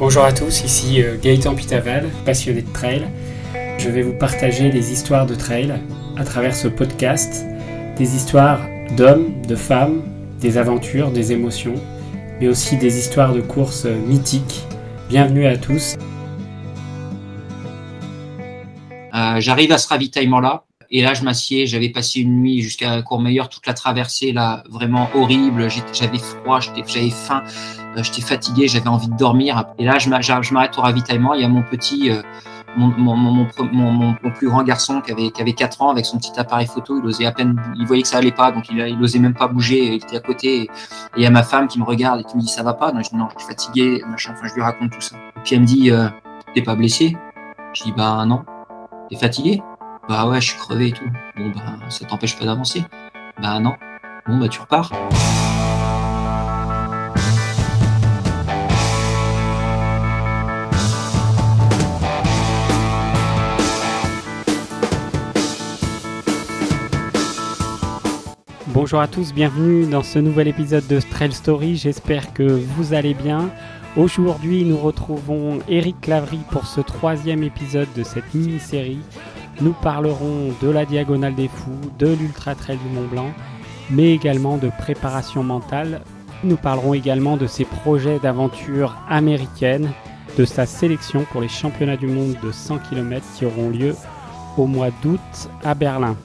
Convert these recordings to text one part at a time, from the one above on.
Bonjour à tous, ici euh, Gaëtan Pitaval, passionné de trail. Je vais vous partager des histoires de trail à travers ce podcast, des histoires d'hommes, de femmes, des aventures, des émotions, mais aussi des histoires de courses mythiques. Bienvenue à tous. Euh, J'arrive à ce ravitaillement-là. Et là, je m'assieds. J'avais passé une nuit jusqu'à Courmayeur, toute la traversée, là, vraiment horrible. J'avais froid, j'avais faim, euh, j'étais fatigué, j'avais envie de dormir. Et là, je m'arrête au ravitaillement. Il y a mon petit, euh, mon, mon, mon, mon, plus grand garçon qui avait, qui avait 4 ans avec son petit appareil photo. Il osait à peine, il voyait que ça allait pas, donc il, il osait même pas bouger. Il était à côté. Et il y a ma femme qui me regarde et qui me dit ça va pas? Non, je dis non, je suis fatigué, machin. Enfin, je lui raconte tout ça. Et puis elle me dit, euh, t'es pas blessé? Je dis bah non. T'es fatigué? Bah ouais, je suis crevé et tout. Bon bah ça t'empêche pas d'avancer Bah non. Bon bah tu repars. Bonjour à tous, bienvenue dans ce nouvel épisode de Trail Story. J'espère que vous allez bien. Aujourd'hui, nous retrouvons Eric Clavry pour ce troisième épisode de cette mini-série. Nous parlerons de la Diagonale des Fous, de l'Ultra Trail du Mont Blanc, mais également de préparation mentale. Nous parlerons également de ses projets d'aventure américaine, de sa sélection pour les championnats du monde de 100 km qui auront lieu au mois d'août à Berlin.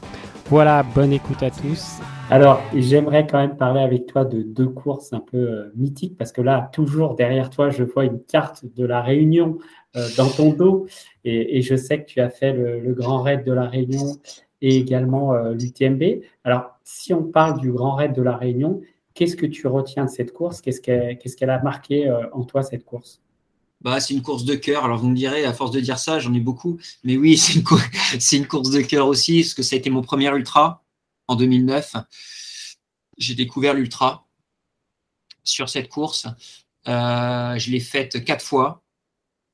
Voilà, bonne écoute à tous alors, j'aimerais quand même parler avec toi de deux courses un peu euh, mythiques, parce que là, toujours derrière toi, je vois une carte de la Réunion euh, dans ton dos, et, je sais que tu as fait le, Grand Raid de la Réunion et également euh, l'UTMB. Alors, si on parle du Grand Raid de la Réunion, qu'est-ce que tu retiens de cette course? Qu'est-ce qu'elle a marqué en toi, cette course? Bah, c'est une course de cœur. Alors, vous me direz, à force de dire ça, j'en ai beaucoup. Mais oui, c'est une, une, course de cœur aussi, parce que ça a été mon premier ultra en 2009, j'ai découvert l'ultra sur cette course. Euh, je l'ai faite quatre fois.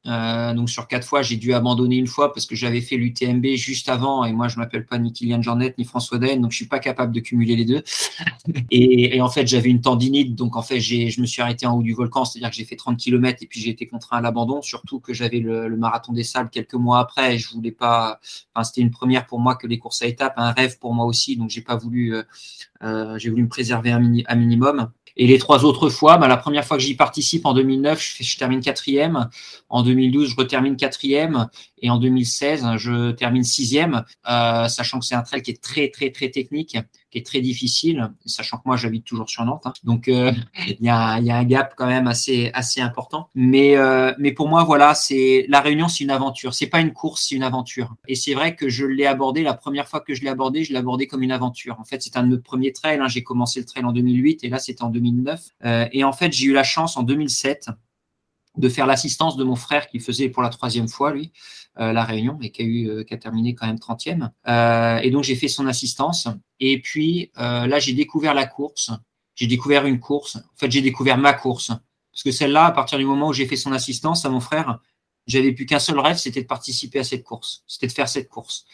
Euh, donc sur quatre fois, j'ai dû abandonner une fois parce que j'avais fait l'UTMB juste avant et moi je m'appelle pas ni Kylian Jornet ni François Den, donc je suis pas capable de cumuler les deux. Et, en fait j'avais une tendinite, donc en fait je me suis arrêté en haut du volcan, c'est-à-dire que j'ai fait 30 km et puis j'ai été contraint à l'abandon, surtout que j'avais le, marathon des sables quelques mois après et je voulais pas. Enfin c'était une première pour moi que les courses à étapes, un rêve pour moi aussi, donc j'ai pas voulu. Euh, euh, j'ai voulu me préserver un, minimum. Et les trois autres fois, bah, la première fois que j'y participe en 2009, je, je termine quatrième. En 2012, je retermine quatrième. Et en 2016, je termine sixième, euh, sachant que c'est un trail qui est très, très, très technique, qui est très difficile, sachant que moi, j'habite toujours sur Nantes. Hein. Donc, euh, il y, a, y, a, un gap quand même assez, assez important. Mais, euh, mais pour moi, voilà, c'est la Réunion, c'est une aventure. C'est pas une course, c'est une aventure. Et c'est vrai que je l'ai abordé, la première fois que je l'ai abordé, je l'ai abordé comme une aventure. En fait, c'est un de mes premiers trails. Hein. J'ai commencé le trail en 2008 et là, c'était en 2009. Euh, et en fait, j'ai eu la chance en 2007 de faire l'assistance de mon frère qui faisait pour la troisième fois, lui, euh, la réunion, et qui a, eu, euh, qui a terminé quand même 30e. Euh, et donc, j'ai fait son assistance. Et puis, là, j'ai découvert la course. J'ai découvert une course. En fait, j'ai découvert ma course. Parce que celle-là, à partir du moment où j'ai fait son assistance à mon frère, j'avais plus qu'un seul rêve, c'était de participer à cette course. C'était de faire cette course.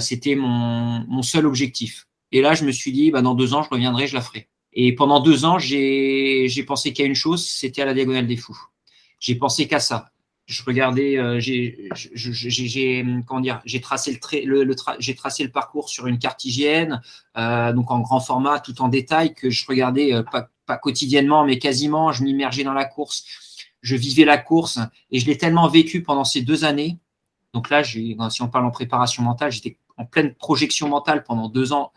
c'était mon, mon seul objectif. Et là, je me suis dit, bah, dans deux ans, je reviendrai, je la ferai. Et pendant deux ans, j'ai pensé qu'à une chose, c'était à la diagonale des fous j'ai pensé qu'à ça. Je regardais, euh, j'ai, tracé le, j'ai tracé le parcours sur une carte hygiène, euh, donc en grand format, tout en détail, que je regardais euh, pas quotidiennement, mais quasiment. Je m'immergeais dans la course, je vivais la course, et je l'ai tellement vécu pendant ces deux années. Donc là, si on parle en préparation mentale, j'étais en pleine projection mentale pendant deux ans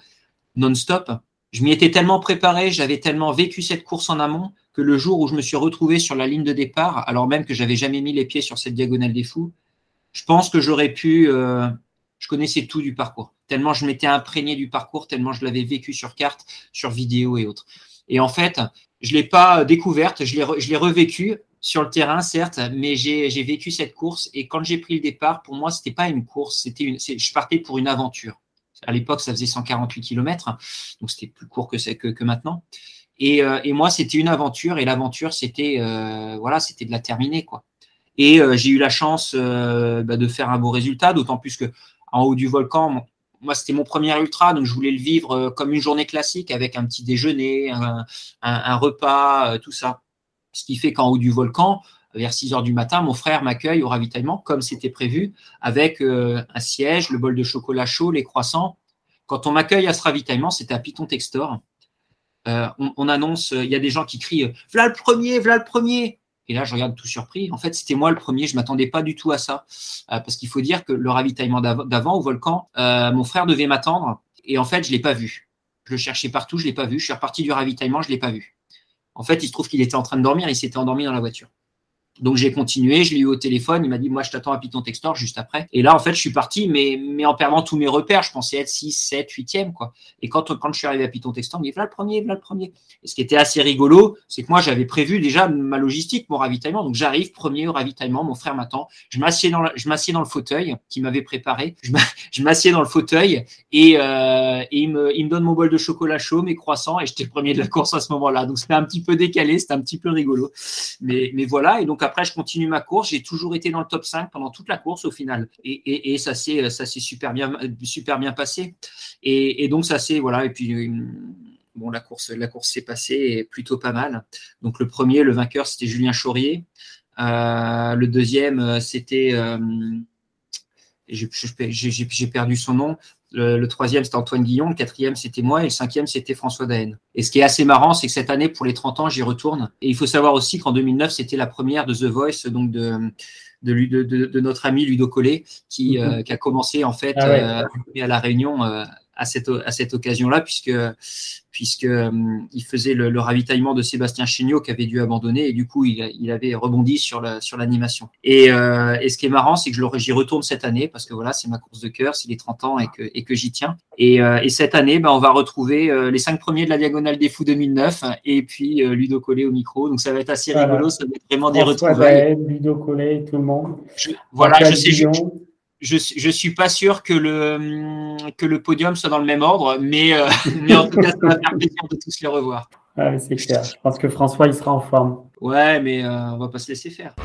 non-stop. Je m'y étais tellement préparé, j'avais tellement vécu cette course en amont que le jour où je me suis retrouvé sur la ligne de départ, alors même que j'avais jamais mis les pieds sur cette diagonale des fous, je pense que j'aurais pu. Euh, je connaissais tout du parcours, tellement je m'étais imprégné du parcours, tellement je l'avais vécu sur carte, sur vidéo et autres. Et en fait, je l'ai pas découverte, je l'ai revécu sur le terrain, certes, mais j'ai vécu cette course. Et quand j'ai pris le départ, pour moi, c'était pas une course, c'était une. Je partais pour une aventure. À l'époque, ça faisait 148 km, donc c'était plus court que, que maintenant. Et, euh, et moi, c'était une aventure, et l'aventure, c'était euh, voilà, c'était de la terminer, quoi. Et euh, j'ai eu la chance bah, de faire un beau résultat, d'autant plus que en haut du volcan, moi, c'était mon premier ultra, donc je voulais le vivre comme une journée classique avec un petit déjeuner, un, un, un repas, tout ça. Ce qui fait qu'en haut du volcan, vers 6 heures du matin, mon frère m'accueille au ravitaillement, comme c'était prévu, avec euh, un siège, le bol de chocolat chaud, les croissants. Quand on m'accueille à ce ravitaillement, c'était à Python Textor. Euh, on, annonce, il y a des gens qui crient V'là le premier, v'là le premier. Et là, je regarde tout surpris. En fait, c'était moi le premier. Je m'attendais pas du tout à ça. parce qu'il faut dire que le ravitaillement d'avant au volcan, mon frère devait m'attendre. Et en fait, je l'ai pas vu. Je le cherchais partout, je l'ai pas vu. Je suis reparti du ravitaillement, je l'ai pas vu. En fait, il se trouve qu'il était en train de dormir, il s'était endormi dans la voiture. Donc j'ai continué, je l'ai eu au téléphone, il m'a dit moi je t'attends à Python Textor juste après. Et là en fait je suis parti mais, en perdant tous mes repères, je pensais être 6, 7, 8e quoi. Et quand, quand je suis arrivé à Python Textor, il me dit voilà le premier, voilà le premier. Et ce qui était assez rigolo, c'est que moi j'avais prévu déjà ma logistique, mon ravitaillement. Donc j'arrive premier au ravitaillement, mon frère m'attend, je m'assieds dans, dans le fauteuil qu'il m'avait préparé, je m'assieds dans le fauteuil et, euh, et il, me, il me donne mon bol de chocolat chaud, mes croissants et j'étais le premier de la course à ce moment-là. Donc c'était un petit peu décalé, c'était un petit peu rigolo. Mais, mais voilà, et donc après, je continue ma course. J'ai toujours été dans le top 5 pendant toute la course au final. Et, ça s'est s'est super bien passé. Et, donc ça c'est voilà. Et puis bon la course la course s'est passée plutôt pas mal. Donc le premier le vainqueur c'était Julien Chaurier. Euh, le deuxième c'était euh, j'ai perdu son nom. Le, troisième, c'était Antoine Guillon. Le quatrième, c'était moi. Et le cinquième, c'était François Daen. Et ce qui est assez marrant, c'est que cette année, pour les 30 ans, j'y retourne. Et il faut savoir aussi qu'en 2009, c'était la première de The Voice, donc de, de, de, notre ami Ludo Collet, qui, mm-hmm. euh, qui, a commencé en fait ah euh, à la Réunion euh, à cette, à cette occasion-là, puisque, puisque euh, il faisait le, ravitaillement de Sébastien Chéniaud qui avait dû abandonner, et du coup, il, il avait rebondi sur l'animation. Sur et, euh, et ce qui est marrant, c'est que j'y retourne cette année, parce que voilà, c'est ma course de cœur, c'est les 30 ans et que, et que j'y tiens. Et, euh, et, cette année, ben, on va retrouver euh, les cinq premiers de la Diagonale des Fous 2009, et puis Ludo Collet au micro. Donc ça va être assez rigolo, ça va être vraiment des retrouvailles. Ludo Collet, tout le monde. voilà, je sais je ne suis pas sûr que le, que le podium soit dans le même ordre, mais, euh, mais en tout cas, ça va faire plaisir de tous les revoir. Ah, c'est clair. Je pense que François, il sera en forme. Ouais, mais euh, on va pas se laisser faire.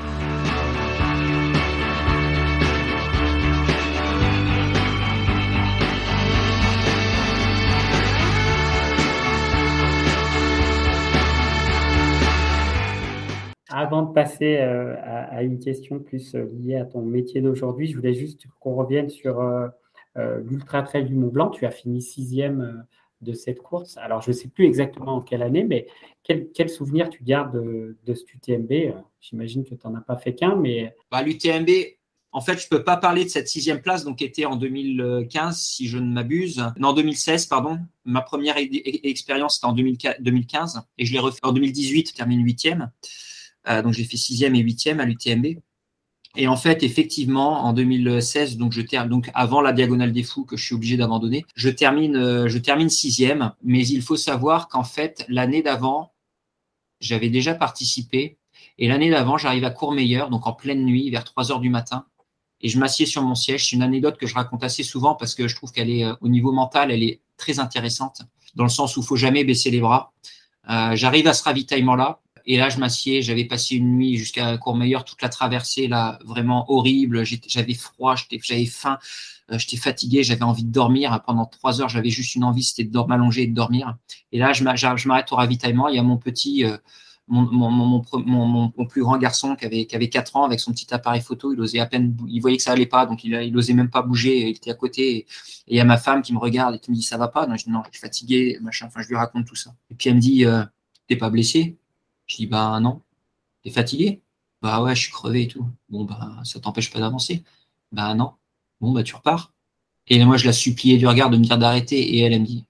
Avant de passer euh, à, une question plus euh, liée à ton métier d'aujourd'hui, je voulais juste qu'on revienne sur euh, l'Ultra Trail du Mont Blanc. Tu as fini sixième de cette course. Alors, je ne sais plus exactement en quelle année, mais quel, souvenir tu gardes de, de cet UTMB J'imagine que tu n'en as pas fait qu'un, mais... Bah, L'UTMB, en fait, je ne peux pas parler de cette sixième place, donc était en 2015, si je ne m'abuse. Non, en 2016, pardon. Ma première expérience, c'était en 2015, et je l'ai refait en 2018, termine huitième. Euh, donc j'ai fait sixième et huitième à l'UTMB. Et en fait, effectivement, en 2016, donc je termine, donc avant la diagonale des fous que je suis obligé d'abandonner, je termine, euh, je termine sixième. Mais il faut savoir qu'en fait, l'année d'avant, j'avais déjà participé. Et l'année d'avant, j'arrive à Courmeilleur, donc en pleine nuit, vers 3 heures du matin. Et je m'assieds sur mon siège. C'est une anecdote que je raconte assez souvent parce que je trouve qu'elle est, euh, au niveau mental, elle est très intéressante, dans le sens où il faut jamais baisser les bras. J'arrive à ce ravitaillement-là et là, je m'assieds. J'avais passé une nuit jusqu'à Courmayeur, toute la traversée, là, vraiment horrible. J'avais froid, j'avais faim, euh, j'étais fatigué, j'avais envie de dormir. Pendant trois heures, j'avais juste une envie, c'était de m'allonger et de dormir. Et là, je m'arrête au ravitaillement. Il y a mon petit, euh, mon, plus grand garçon qui avait, qui avait 4 ans avec son petit appareil photo. Il osait à peine, il voyait que ça allait pas, donc il, il osait même pas bouger. Il était à côté. Et il y a ma femme qui me regarde et qui me dit ça va pas? Je dis non, je suis fatigué, machin. Enfin, je lui raconte tout ça. Et puis elle me dit, euh, t'es pas blessé? Je dis, bah non. T'es fatigué? Bah ouais, je suis crevé et tout. Bon, bah ça t'empêche pas d'avancer? Bah non. Bon, bah tu repars. Et moi, je la suppliais du regard de me dire d'arrêter. Et elle, elle me dit,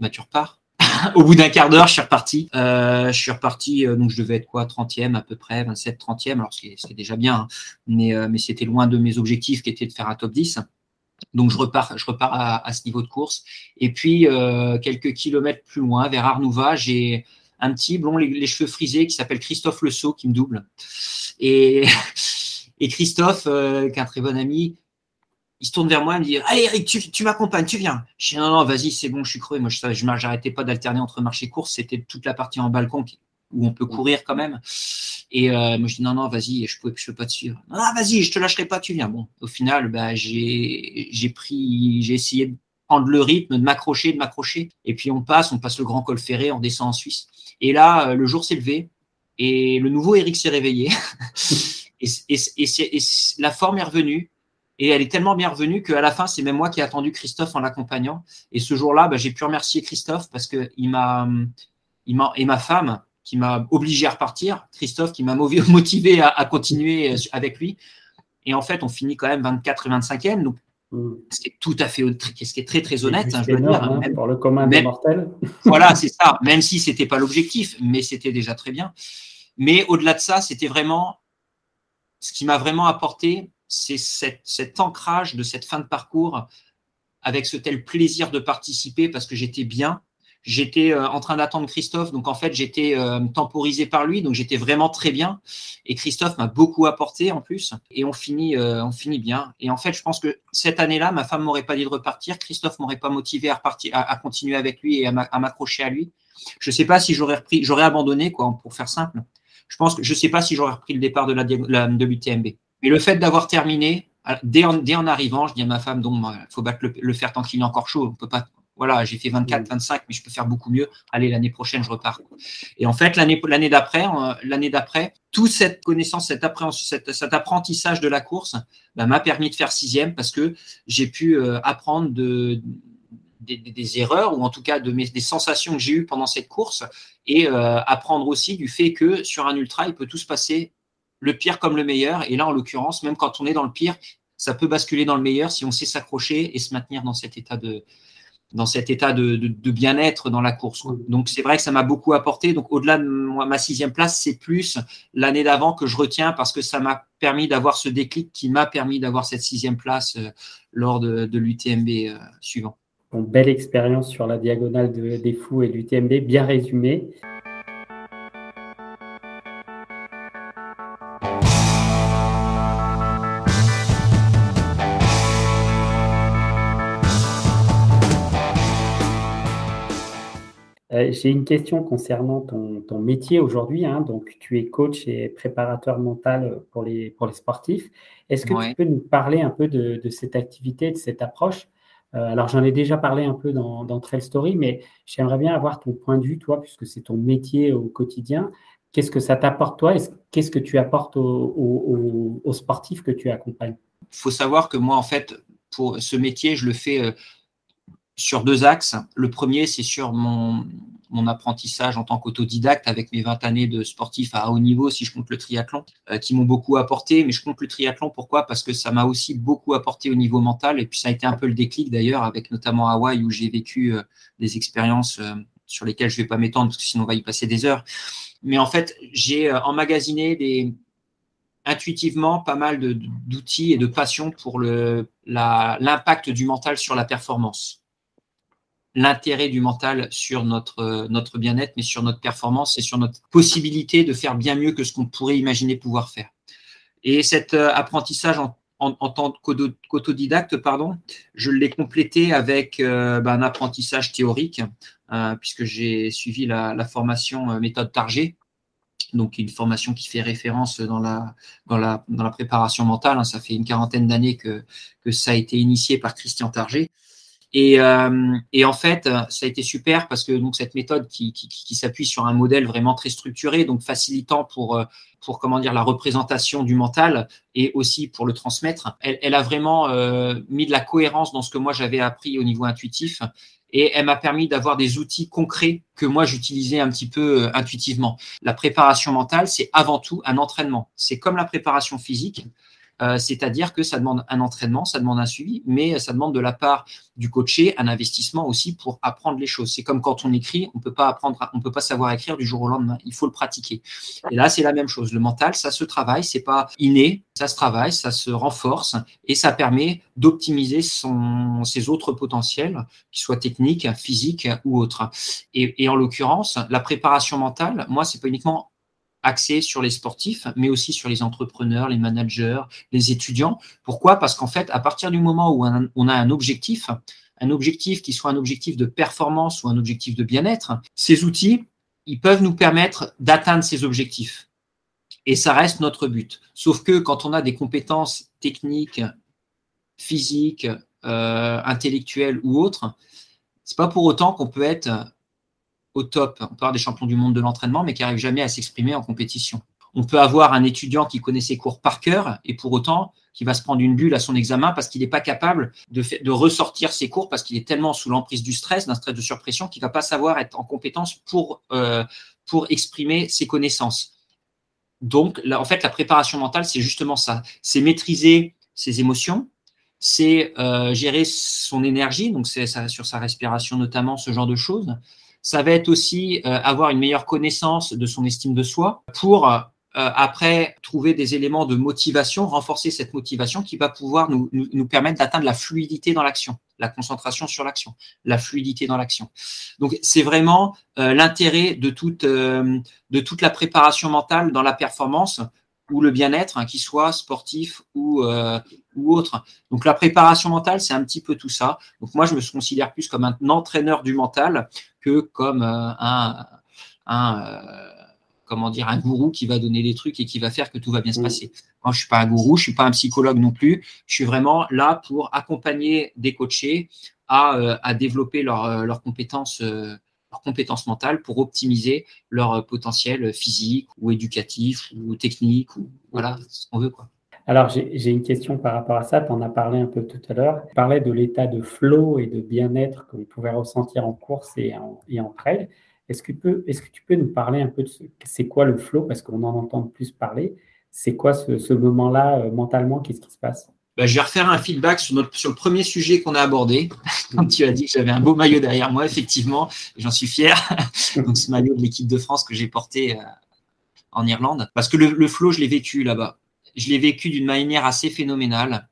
bah tu repars. Au bout d'un quart d'heure, je suis reparti. Euh, je suis reparti, euh, donc je devais être quoi, 30e à peu près, 27, 30e, alors c'est déjà bien, hein. mais, euh, mais c'était loin de mes objectifs qui étaient de faire un top 10. Donc je repars, je repars à ce niveau de course. Et puis quelques kilomètres plus loin, vers Arnouva, j'ai un petit blond, les, cheveux frisés, qui s'appelle Christophe Le Sceau, qui me double. Et, et Christophe, euh, qui est un très bon ami, il se tourne vers moi et me dit Allez, Eric, tu, m'accompagnes, tu viens. Je dis Non, non, vas-y, c'est bon, je suis crevé. Moi, je n'arrêtais pas d'alterner entre marche et course. C'était toute la partie en balcon où on peut courir quand même. Et euh, moi, je dis Non, non, vas-y, je ne peux, je peux pas te suivre. Non, vas-y, je te lâcherai pas, tu viens. Bon, au final, bah, j'ai pris, j'ai essayé de prendre le rythme, de m'accrocher, de m'accrocher. Et puis on passe, on passe le grand col ferré, on descend en Suisse. Et là, euh, le jour s'est levé Et le nouveau Eric s'est réveillé. et, et, la forme est revenue. Et elle est tellement bien revenue qu'à la fin, c'est même moi qui ai attendu Christophe en l'accompagnant. Et ce jour-là, bah, j'ai pu remercier Christophe parce que il m'a, il m'a, et ma femme qui m'a obligé à repartir, Christophe qui m'a motivé à, continuer avec lui. Et en fait, on finit quand même 24 et 25e. Donc, mm. ce qui est tout à fait, ce qui est très très honnête, hein, je veux dire, hein, pour le commun des mortels. voilà, c'est ça. Même si c'était pas l'objectif, mais c'était déjà très bien. Mais au-delà de ça, c'était vraiment ce qui m'a vraiment apporté, c'est cet ancrage de cette fin de parcours avec ce tel plaisir de participer parce que j'étais bien. J'étais euh, en train d'attendre Christophe, donc en fait j'étais euh, temporisé par lui, donc j'étais vraiment très bien. Et Christophe m'a beaucoup apporté en plus, et on finit, euh, on finit bien. Et en fait, je pense que cette année-là, ma femme m'aurait pas dit de repartir, Christophe m'aurait pas motivé à repartir, à, continuer avec lui et à m'accrocher à lui. Je sais pas si j'aurais repris, j'aurais abandonné quoi, pour faire simple. Je pense que je sais pas si j'aurais repris le départ de de l'UTMB. Mais le fait d'avoir terminé, dès en, dès en, arrivant, je dis à ma femme, donc, il faut battre le, le faire tant qu'il est encore chaud. On peut pas, voilà, j'ai fait 24, 25, mais je peux faire beaucoup mieux. Allez, l'année prochaine, je repars. Et en fait, l'année, d'après, l'année d'après, toute cette connaissance, cet, cet apprentissage de la course bah, m'a permis de faire sixième parce que j'ai pu euh, apprendre de, des, erreurs ou en tout cas de mes, des sensations que j'ai eues pendant cette course et euh, apprendre aussi du fait que sur un ultra, il peut tout se passer, le pire comme le meilleur. Et là, en l'occurrence, même quand on est dans le pire, ça peut basculer dans le meilleur si on sait s'accrocher et se maintenir dans cet état de, dans cet état de, bien-être dans la course. Donc c'est vrai que ça m'a beaucoup apporté. Donc au-delà de ma sixième place, c'est plus l'année d'avant que je retiens parce que ça m'a permis d'avoir ce déclic qui m'a permis d'avoir cette sixième place euh, lors de, l'UTMB euh, suivant. belle expérience sur la diagonale des fous et l'UTMB, bien résumé. Euh, j'ai une question concernant ton, métier aujourd'hui. Hein. donc, tu es coach et préparateur mental pour les, pour les sportifs. Est-ce que tu peux nous parler un peu de, cette activité, de cette approche? Euh, Alors, j'en ai déjà parlé un peu dans, dans Trail Story, mais j'aimerais bien avoir ton point de vue, toi, puisque c'est ton métier au quotidien. Qu'est-ce que ça t'apporte, toi? Qu'est-ce que tu apportes aux, aux sportifs que tu accompagnes? Il faut savoir que moi, en fait, pour ce métier, je le fais euh, sur deux axes. Le premier, c'est sur mon, apprentissage en tant qu'autodidacte avec mes 20 années de sportif à haut niveau, si je compte le triathlon, euh, qui m'ont beaucoup apporté. Mais je compte le triathlon, pourquoi? Parce que ça m'a aussi beaucoup apporté au niveau mental. Et puis ça a été un peu le déclic d'ailleurs, avec notamment Hawaï, où j'ai vécu euh, des expériences euh, sur lesquelles je ne vais pas m'étendre, parce que sinon on va y passer des heures. Mais en fait, j'ai emmagasiné intuitivement pas mal d'outils et de passion pour l'impact du mental sur la performance l'intérêt du mental sur notre, notre bien-être, mais sur notre performance et sur notre possibilité de faire bien mieux que ce qu'on pourrait imaginer pouvoir faire. Et cet euh, apprentissage en, en, tant qu'autodidacte, pardon, je l'ai complété avec euh, ben, un apprentissage théorique, euh, puisque j'ai suivi la, la formation méthode Target, donc une formation qui fait référence dans la, dans la, dans la préparation mentale. Hein. Ça fait une quarantaine d'années que, que ça a été initié par Christian Target. Et, euh, et, en fait, ça a été super parce que donc cette méthode qui, qui, qui s'appuie sur un modèle vraiment très structuré, donc facilitant pour euh, pour comment dire la représentation du mental et aussi pour le transmettre, elle, elle a vraiment euh, mis de la cohérence dans ce que moi j'avais appris au niveau intuitif et elle m'a permis d'avoir des outils concrets que moi j'utilisais un petit peu euh, intuitivement. La préparation mentale, c'est avant tout un entraînement. C'est comme la préparation physique. Euh, c'est-à-dire que ça demande un entraînement, ça demande un suivi, mais ça demande de la part du coaché un investissement aussi pour apprendre les choses. C'est comme quand on écrit, on peut pas apprendre, on peut pas savoir écrire du jour au lendemain. Il faut le pratiquer. Et là, c'est la même chose. Le mental, ça se travaille, c'est pas inné, ça se travaille, ça se renforce et ça permet d'optimiser ses autres potentiels, qu'ils soient techniques, physiques ou autres. Et, et en l'occurrence, la préparation mentale, moi, c'est pas uniquement axé sur les sportifs, mais aussi sur les entrepreneurs, les managers, les étudiants. Pourquoi? Parce qu'en fait, à partir du moment où on a un objectif, un objectif qui soit un objectif de performance ou un objectif de bien-être, ces outils, ils peuvent nous permettre d'atteindre ces objectifs. Et ça reste notre but. Sauf que quand on a des compétences techniques, physiques, euh, intellectuelles ou autres, c'est pas pour autant qu'on peut être au top, on peut avoir des champions du monde de l'entraînement, mais qui n'arrivent jamais à s'exprimer en compétition. On peut avoir un étudiant qui connaît ses cours par cœur et pour autant qui va se prendre une bulle à son examen parce qu'il n'est pas capable de, de, ressortir ses cours parce qu'il est tellement sous l'emprise du stress, d'un stress de surpression, qu'il ne va pas savoir être en compétence pour, euh, pour exprimer ses connaissances. Donc, là, en fait, la préparation mentale, c'est justement ça. C'est maîtriser ses émotions, c'est euh, gérer son énergie, donc c'est sur sa respiration notamment, ce genre de choses. Ça va être aussi euh, avoir une meilleure connaissance de son estime de soi pour euh, après trouver des éléments de motivation, renforcer cette motivation qui va pouvoir nous, nous, nous permettre d'atteindre la fluidité dans l'action, la concentration sur l'action, la fluidité dans l'action. Donc c'est vraiment euh, l'intérêt de toute, euh, de toute la préparation mentale dans la performance ou le bien-être, hein, qu'il soit sportif ou, euh, ou autre. Donc la préparation mentale, c'est un petit peu tout ça. Donc moi, je me considère plus comme un entraîneur du mental que comme un, un comment dire, un gourou qui va donner des trucs et qui va faire que tout va bien se passer. Moi, je suis pas un gourou, je suis pas un psychologue non plus. Je suis vraiment là pour accompagner des coachés à, euh, à développer leurs euh, leur compétences, euh, leurs compétences mentales pour optimiser leur potentiel physique ou éducatif ou technique ou voilà ce qu'on veut quoi. Alors, j'ai une question par rapport à ça. Tu en as parlé un peu tout à l'heure. Tu parlais de l'état de flow et de bien-être qu'on pouvait ressentir en course et en, et trail. Est-ce que, est que, tu peux nous parler un peu de ce, c'est quoi le flow? Parce qu'on en entend plus parler. C'est quoi ce, moment-là euh, mentalement? Qu'est-ce qui se passe? Bah, Je vais refaire un feedback sur, notre, sur le premier sujet qu'on a abordé. Quand tu as dit que j'avais un beau maillot derrière moi, effectivement, j'en suis fier. Donc, ce maillot de l'équipe de France que j'ai porté euh, en Irlande. Parce que le, flow, je l'ai vécu là-bas. Je l'ai vécu d'une manière assez phénoménale,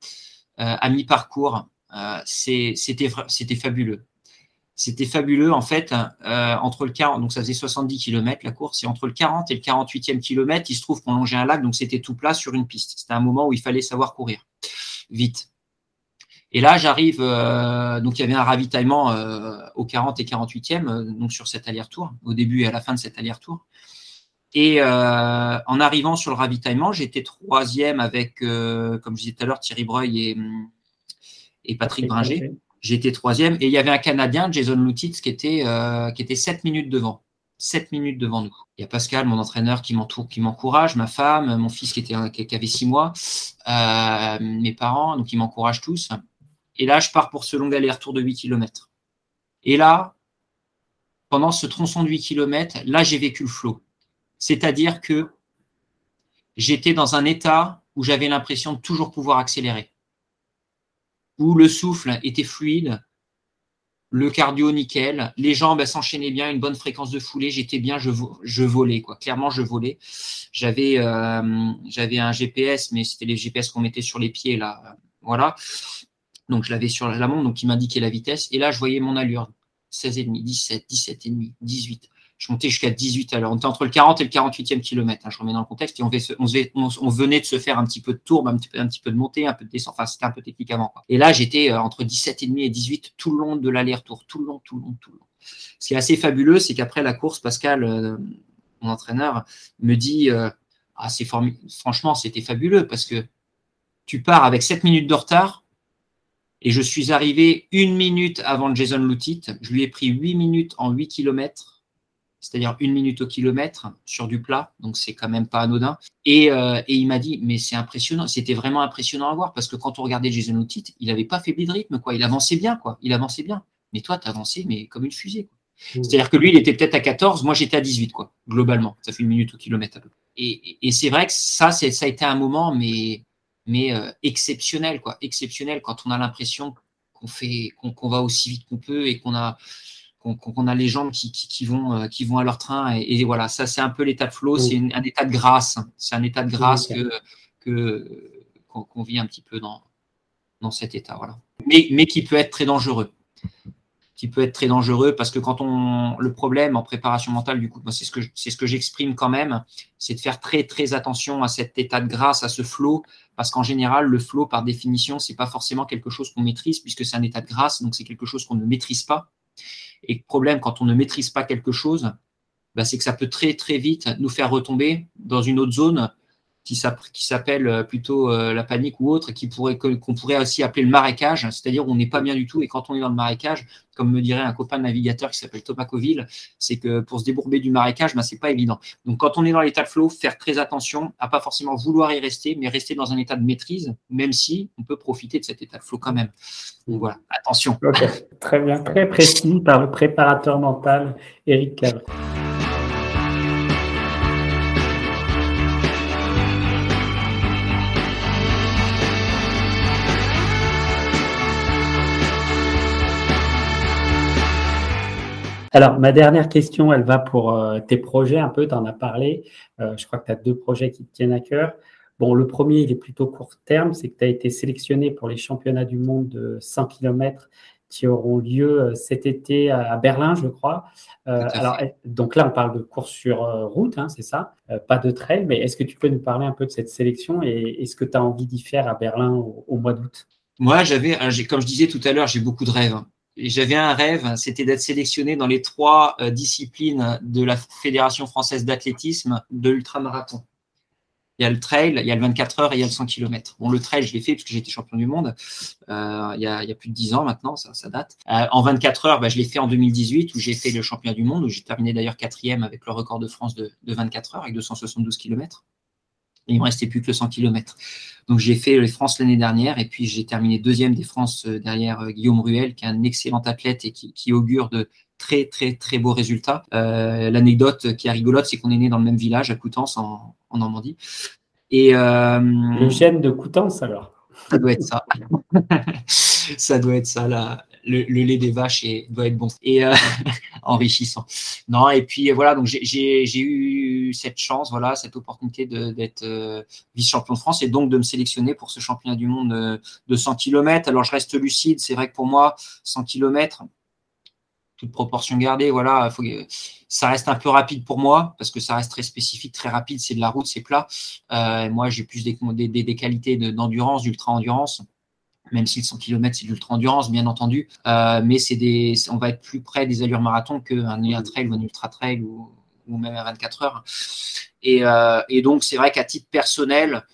euh, à mi-parcours. c'était fabuleux. C'était fabuleux en fait. Euh, entre le 40, donc ça faisait 70 km la course, et entre le 40 et le 48e kilomètre, il se trouve qu'on longeait un lac, donc c'était tout plat sur une piste. C'était un moment où il fallait savoir courir vite. Et là, j'arrive, euh, donc il y avait un ravitaillement euh, au 40 et 48e, donc sur cet aller-retour, au début et à la fin de cet aller-retour. Et en arrivant sur le ravitaillement, j'étais troisième avec, comme je disais tout à l'heure, Thierry Breuil et, et Patrick Bringer. J'étais troisième et il y avait un Canadien, Jason Lutitz, qui était, euh, qui était 7 minutes devant. 7 minutes devant nous. Il y a Pascal, mon entraîneur, qui m'entoure, qui m'encourage, ma femme, mon fils qui, était, qui avait 6 mois, euh, mes parents, donc ils m'encouragent tous. Et là, je pars pour ce long aller-retour de 8 km. Et là, pendant ce tronçon de 8 km, là, j'ai vécu le flot. C'est-à-dire que j'étais dans un état où j'avais l'impression de toujours pouvoir accélérer où le souffle était fluide, le cardio nickel, les jambes s'enchaînaient bien, une bonne fréquence de foulée, j'étais bien, je, volais quoi. Clairement, je volais. J'avais euh, j'avais un GPS, mais c'était les GPS qu'on mettait sur les pieds là, voilà. Donc je l'avais sur la montre, donc il m'indiquait la vitesse. Et là, je voyais mon allure 16,5, 17, 17,5, 18 je montais jusqu'à 18 à l'heure. On était entre le 40 et le 48e kilomètre. Hein, je remets dans le contexte. Et on, venait de se faire un petit peu de tourbe, un petit peu, de montée, un peu de descente. Enfin, c'était un peu technique avant. Et là, j'étais euh, entre 17,5 et 18 tout le long de l'aller-retour. Tout le long, tout le long, tout le long. Ce qui est assez fabuleux, c'est qu'après la course, Pascal, euh, mon entraîneur, me dit euh, ah, c'est franchement, c'était fabuleux parce que tu pars avec 7 minutes de retard. Et je suis arrivé une minute avant Jason Lutit. Je lui ai pris 8 minutes en 8 kilomètres c'est-à-dire une minute au kilomètre sur du plat, donc c'est quand même pas anodin. Et, euh, et il m'a dit, mais c'est impressionnant, c'était vraiment impressionnant à voir, parce que quand on regardait Jason Outit, il n'avait pas faibli de rythme, quoi. Il avançait bien, quoi. Il avançait bien. Mais toi, tu avançais, mais comme une fusée. Quoi. Mmh. C'est-à-dire que lui, il était peut-être à 14, moi j'étais à 18, quoi, globalement. Ça fait une minute au kilomètre à peu près. Et, et c'est vrai que ça, ça a été un moment, mais, mais euh, exceptionnel, quoi. Exceptionnel quand on a l'impression qu'on fait, qu'on va aussi vite qu'on peut et qu'on a qu'on a les jambes qui, qui, vont, euh, qui vont à leur train. Et, voilà, ça, c'est un peu l'état de flow, c'est un état de grâce. C'est un état de grâce que qu'on vit un petit peu dans, dans cet état. Voilà. Mais, mais qui peut être très dangereux. Qui peut être très dangereux parce que quand on. Le problème en préparation mentale, du coup, c'est ce que, ce que j'exprime quand même, c'est de faire très, très attention à cet état de grâce, à ce flow, parce qu'en général, le flow, par définition, c'est pas forcément quelque chose qu'on maîtrise, puisque c'est un état de grâce, donc c'est quelque chose qu'on ne maîtrise pas. Et le problème, quand on ne maîtrise pas quelque chose, bah, c'est que ça peut très très vite nous faire retomber dans une autre zone qui s'appelle plutôt la panique ou autre, pourrait qu'on pourrait aussi appeler le marécage, c'est-à-dire on n'est pas bien du tout et quand on est dans le marécage, comme me dirait un copain navigateur qui s'appelle Thomas Coville, c'est que pour se débourber du marécage, ben, c'est pas évident. Donc quand on est dans l'état de flow, faire très attention à pas forcément vouloir y rester, mais rester dans un état de maîtrise, même si on peut profiter de cet état de flow quand même. Donc voilà, attention. Très bien, très précis par le préparateur mental Eric Cavre. Alors, ma dernière question, elle va pour euh, tes projets un peu, tu en as parlé. Euh, je crois que tu as deux projets qui te tiennent à cœur. Bon, le premier, il est plutôt court terme, c'est que tu as été sélectionné pour les championnats du monde de 100 km qui auront lieu euh, cet été à Berlin, je crois. alors, donc là, on parle de course sur route, hein, c'est ça, pas de trail, mais est-ce que tu peux nous parler un peu de cette sélection et est-ce que tu as envie d'y faire à Berlin au, mois d'août? Moi, j'avais, comme je disais tout à l'heure, j'ai beaucoup de rêves. J'avais un rêve, c'était d'être sélectionné dans les trois euh, disciplines de la Fédération française d'athlétisme de l'ultramarathon. Il y a le trail, il y a le 24 heures et il y a le 100 km. Bon, le trail, je l'ai fait parce que j'étais champion du monde euh, il, y a, plus de 10 ans maintenant, ça, ça date. Euh, en 24 heures, bah, je l'ai fait en 2018 où j'ai fait le championnat du monde, où j'ai terminé d'ailleurs quatrième avec le record de France de, de 24 heures avec 272 km. Et il me restait plus que le 100 km. Donc j'ai fait les France l'année dernière et puis j'ai terminé deuxième des France euh, derrière euh, Guillaume Ruel, qui est un excellent athlète et qui, augure de très très très beaux résultats. Euh, l'anecdote qui est rigolote, c'est qu'on est né dans le même village à Coutances en, Normandie. Et le gène de Coutances alors. Ça doit être ça. ça doit être ça là le, lait des vaches doit être bon et euh, enrichissant. Non, et puis voilà, donc j'ai eu cette chance, voilà, cette opportunité d'être euh, vice-champion de France et donc de me sélectionner pour ce championnat du monde euh, de 100 km. Alors je reste lucide, c'est vrai que pour moi, 100 km, toute proportion gardée, voilà, ça reste un peu rapide pour moi parce que ça reste très spécifique, très rapide, c'est de la route, c'est plat. moi, j'ai plus des, des qualités d'endurance, d'ultra-endurance même si le 100 km c'est de l'ultra-endurance, bien entendu, euh, mais c'est des, on va être plus près des allures marathon qu'un un trail ou un ultra-trail ou, même à 24 heures. Et, euh, et donc, c'est vrai qu'à titre personnel,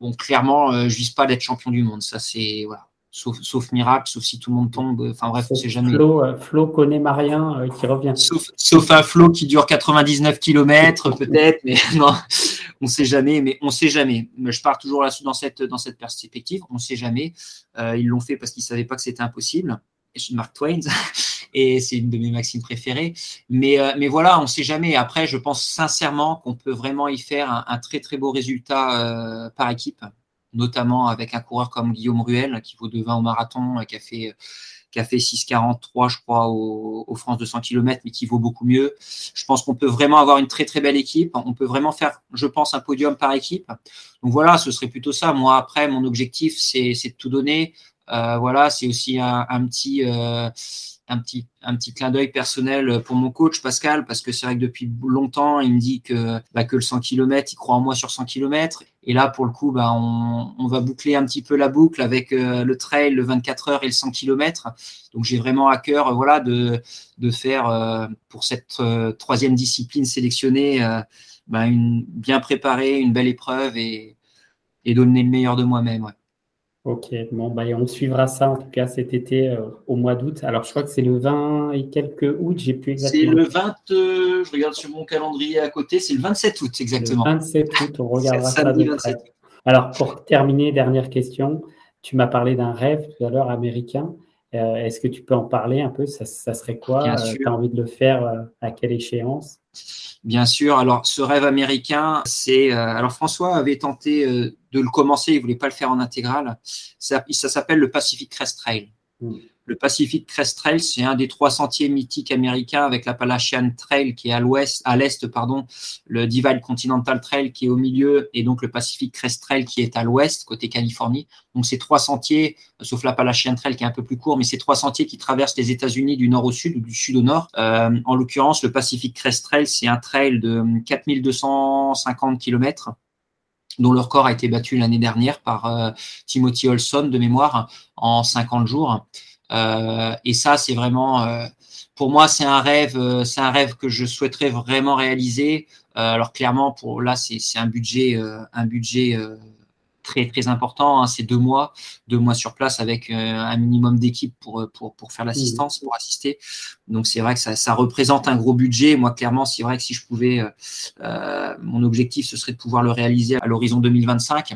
bon, clairement, euh, je vise pas d'être champion du monde. Ça, c'est, voilà. Sauf, sauf, miracle, sauf si tout le monde tombe. Enfin bref, on sait jamais. Flo, Flo connaît Marien qui revient. Sauf, sauf un Flo qui dure 99 km peut-être, mais non, on sait jamais, mais on sait jamais. Je pars toujours là dans cette, dans cette perspective. On sait jamais. Euh, ils l'ont fait parce qu'ils savaient pas que c'était impossible. Mark Twain et c'est une de mes maximes préférées. Mais, euh, mais voilà, on sait jamais. Après, je pense sincèrement qu'on peut vraiment y faire un, très très beau résultat euh, par équipe, notamment avec un coureur comme Guillaume Ruel qui vaut de 20 au marathon, qui a fait qui a fait 6,43, je crois, au, France 200 km, mais qui vaut beaucoup mieux. Je pense qu'on peut vraiment avoir une très très belle équipe. On peut vraiment faire, je pense, un podium par équipe. Donc voilà, ce serait plutôt ça. Moi, après, mon objectif, c'est de tout donner. Euh, voilà, c'est aussi un, petit. Euh, un petit, un petit clin d'œil personnel pour mon coach Pascal, parce que c'est vrai que depuis longtemps, il me dit que, bah, que le 100 km, il croit en moi sur 100 km. Et là, pour le coup, bah, on, on va boucler un petit peu la boucle avec euh, le trail, le 24 heures et le 100 km. Donc, j'ai vraiment à cœur voilà, de, de faire euh, pour cette euh, troisième discipline sélectionnée bah, une, bien préparée, une belle épreuve et, et donner le meilleur de moi-même. Ok, bon, bah, on suivra ça en tout cas cet été euh, au mois d'août. Alors, je crois que c'est le 20 et quelques août, j'ai plus exactement. C'est le 20, euh, je regarde sur mon calendrier à côté, c'est le 27 août exactement. Le 27 août, on regardera ça, de près. Alors, pour terminer, dernière question. Tu m'as parlé d'un rêve tout à l'heure américain. Euh, est-ce que tu peux en parler un peu? Ça, serait quoi? Tu as envie de le faire à quelle échéance? Bien sûr. Alors, ce rêve américain, c'est. Euh, alors, François avait tenté euh, de le commencer, il voulait pas le faire en intégrale. Ça, ça s'appelle le Pacific Crest Trail. Hmm. Le Pacific Crest Trail, c'est un des trois sentiers mythiques américains avec l'Appalachian Trail qui est à l'ouest, à l'est, pardon, le Divide Continental Trail qui est au milieu et donc le Pacific Crest Trail qui est à l'ouest, côté Californie. Donc ces trois sentiers, sauf l'Appalachian Trail qui est un peu plus court, mais ces trois sentiers qui traversent les États-Unis du nord au sud ou du sud au nord. Euh, en l'occurrence, le Pacific Crest Trail, c'est un trail de 4250 km dont le record a été battu l'année dernière par euh, Timothy Olson de mémoire en 50 jours. Euh, et ça, c'est vraiment, euh, pour moi, c'est un rêve, c'est un rêve que je souhaiterais vraiment réaliser. alors clairement, pour là, c'est un budget, un budget très très important. Hein, c'est deux mois, deux mois sur place avec un minimum d'équipe pour, pour, pour faire l'assistance, pour assister. Donc c'est vrai que ça, ça, représente un gros budget. Moi, clairement, c'est vrai que si je pouvais, mon objectif, ce serait de pouvoir le réaliser à l'horizon 2025.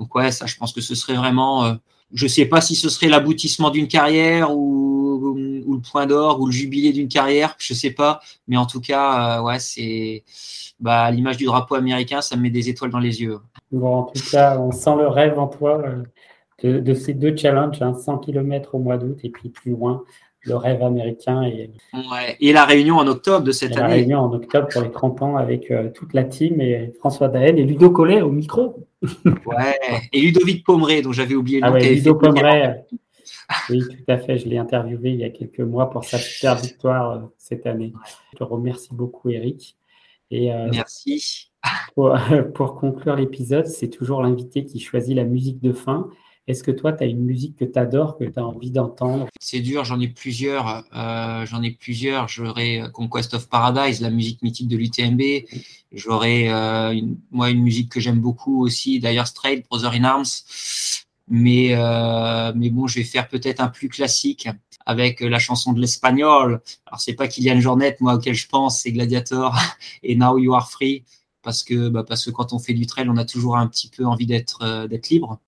Donc ouais, ça, je pense que ce serait vraiment je ne sais pas si ce serait l'aboutissement d'une carrière ou, le point d'or ou le jubilé d'une carrière, je ne sais pas. Mais en tout cas, euh, ouais, c'est bah, l'image du drapeau américain, ça me met des étoiles dans les yeux. Bon, en tout cas, on sent le rêve en toi euh, de, ces deux challenges, 100 hein, km au mois d'août et puis plus loin, le rêve américain. Et, et la réunion en octobre de cette année. La réunion en octobre pour les 30 ans avec euh, toute la team et François Daen et Ludo Collet au micro. ouais, et Ludovic Pomeray, dont j'avais oublié le ah nom. Ludo Pomeray. Oui, tout à fait. Je l'ai interviewé il y a quelques mois pour sa super victoire euh, cette année. Je te remercie beaucoup, Eric. Et, euh, Merci. Pour, pour conclure l'épisode, c'est toujours l'invité qui choisit la musique de fin. Est-ce que toi, tu as une musique que tu adores, que tu as envie d'entendre? C'est dur, j'en ai plusieurs. Euh, j'en ai plusieurs. J'aurais Conquest of Paradise, la musique mythique de l'UTMB. J'aurais, euh, moi, une musique que j'aime beaucoup aussi, d'ailleurs Straight, Brother in Arms. Mais, euh, mais bon, je vais faire peut-être un plus classique avec la chanson de l'espagnol. Alors, c'est pas Kylian Jornet, moi, auquel je pense, c'est Gladiator et Now You Are Free. Parce que, bah, parce que quand on fait du trail, on a toujours un petit peu envie d'être d'être libre.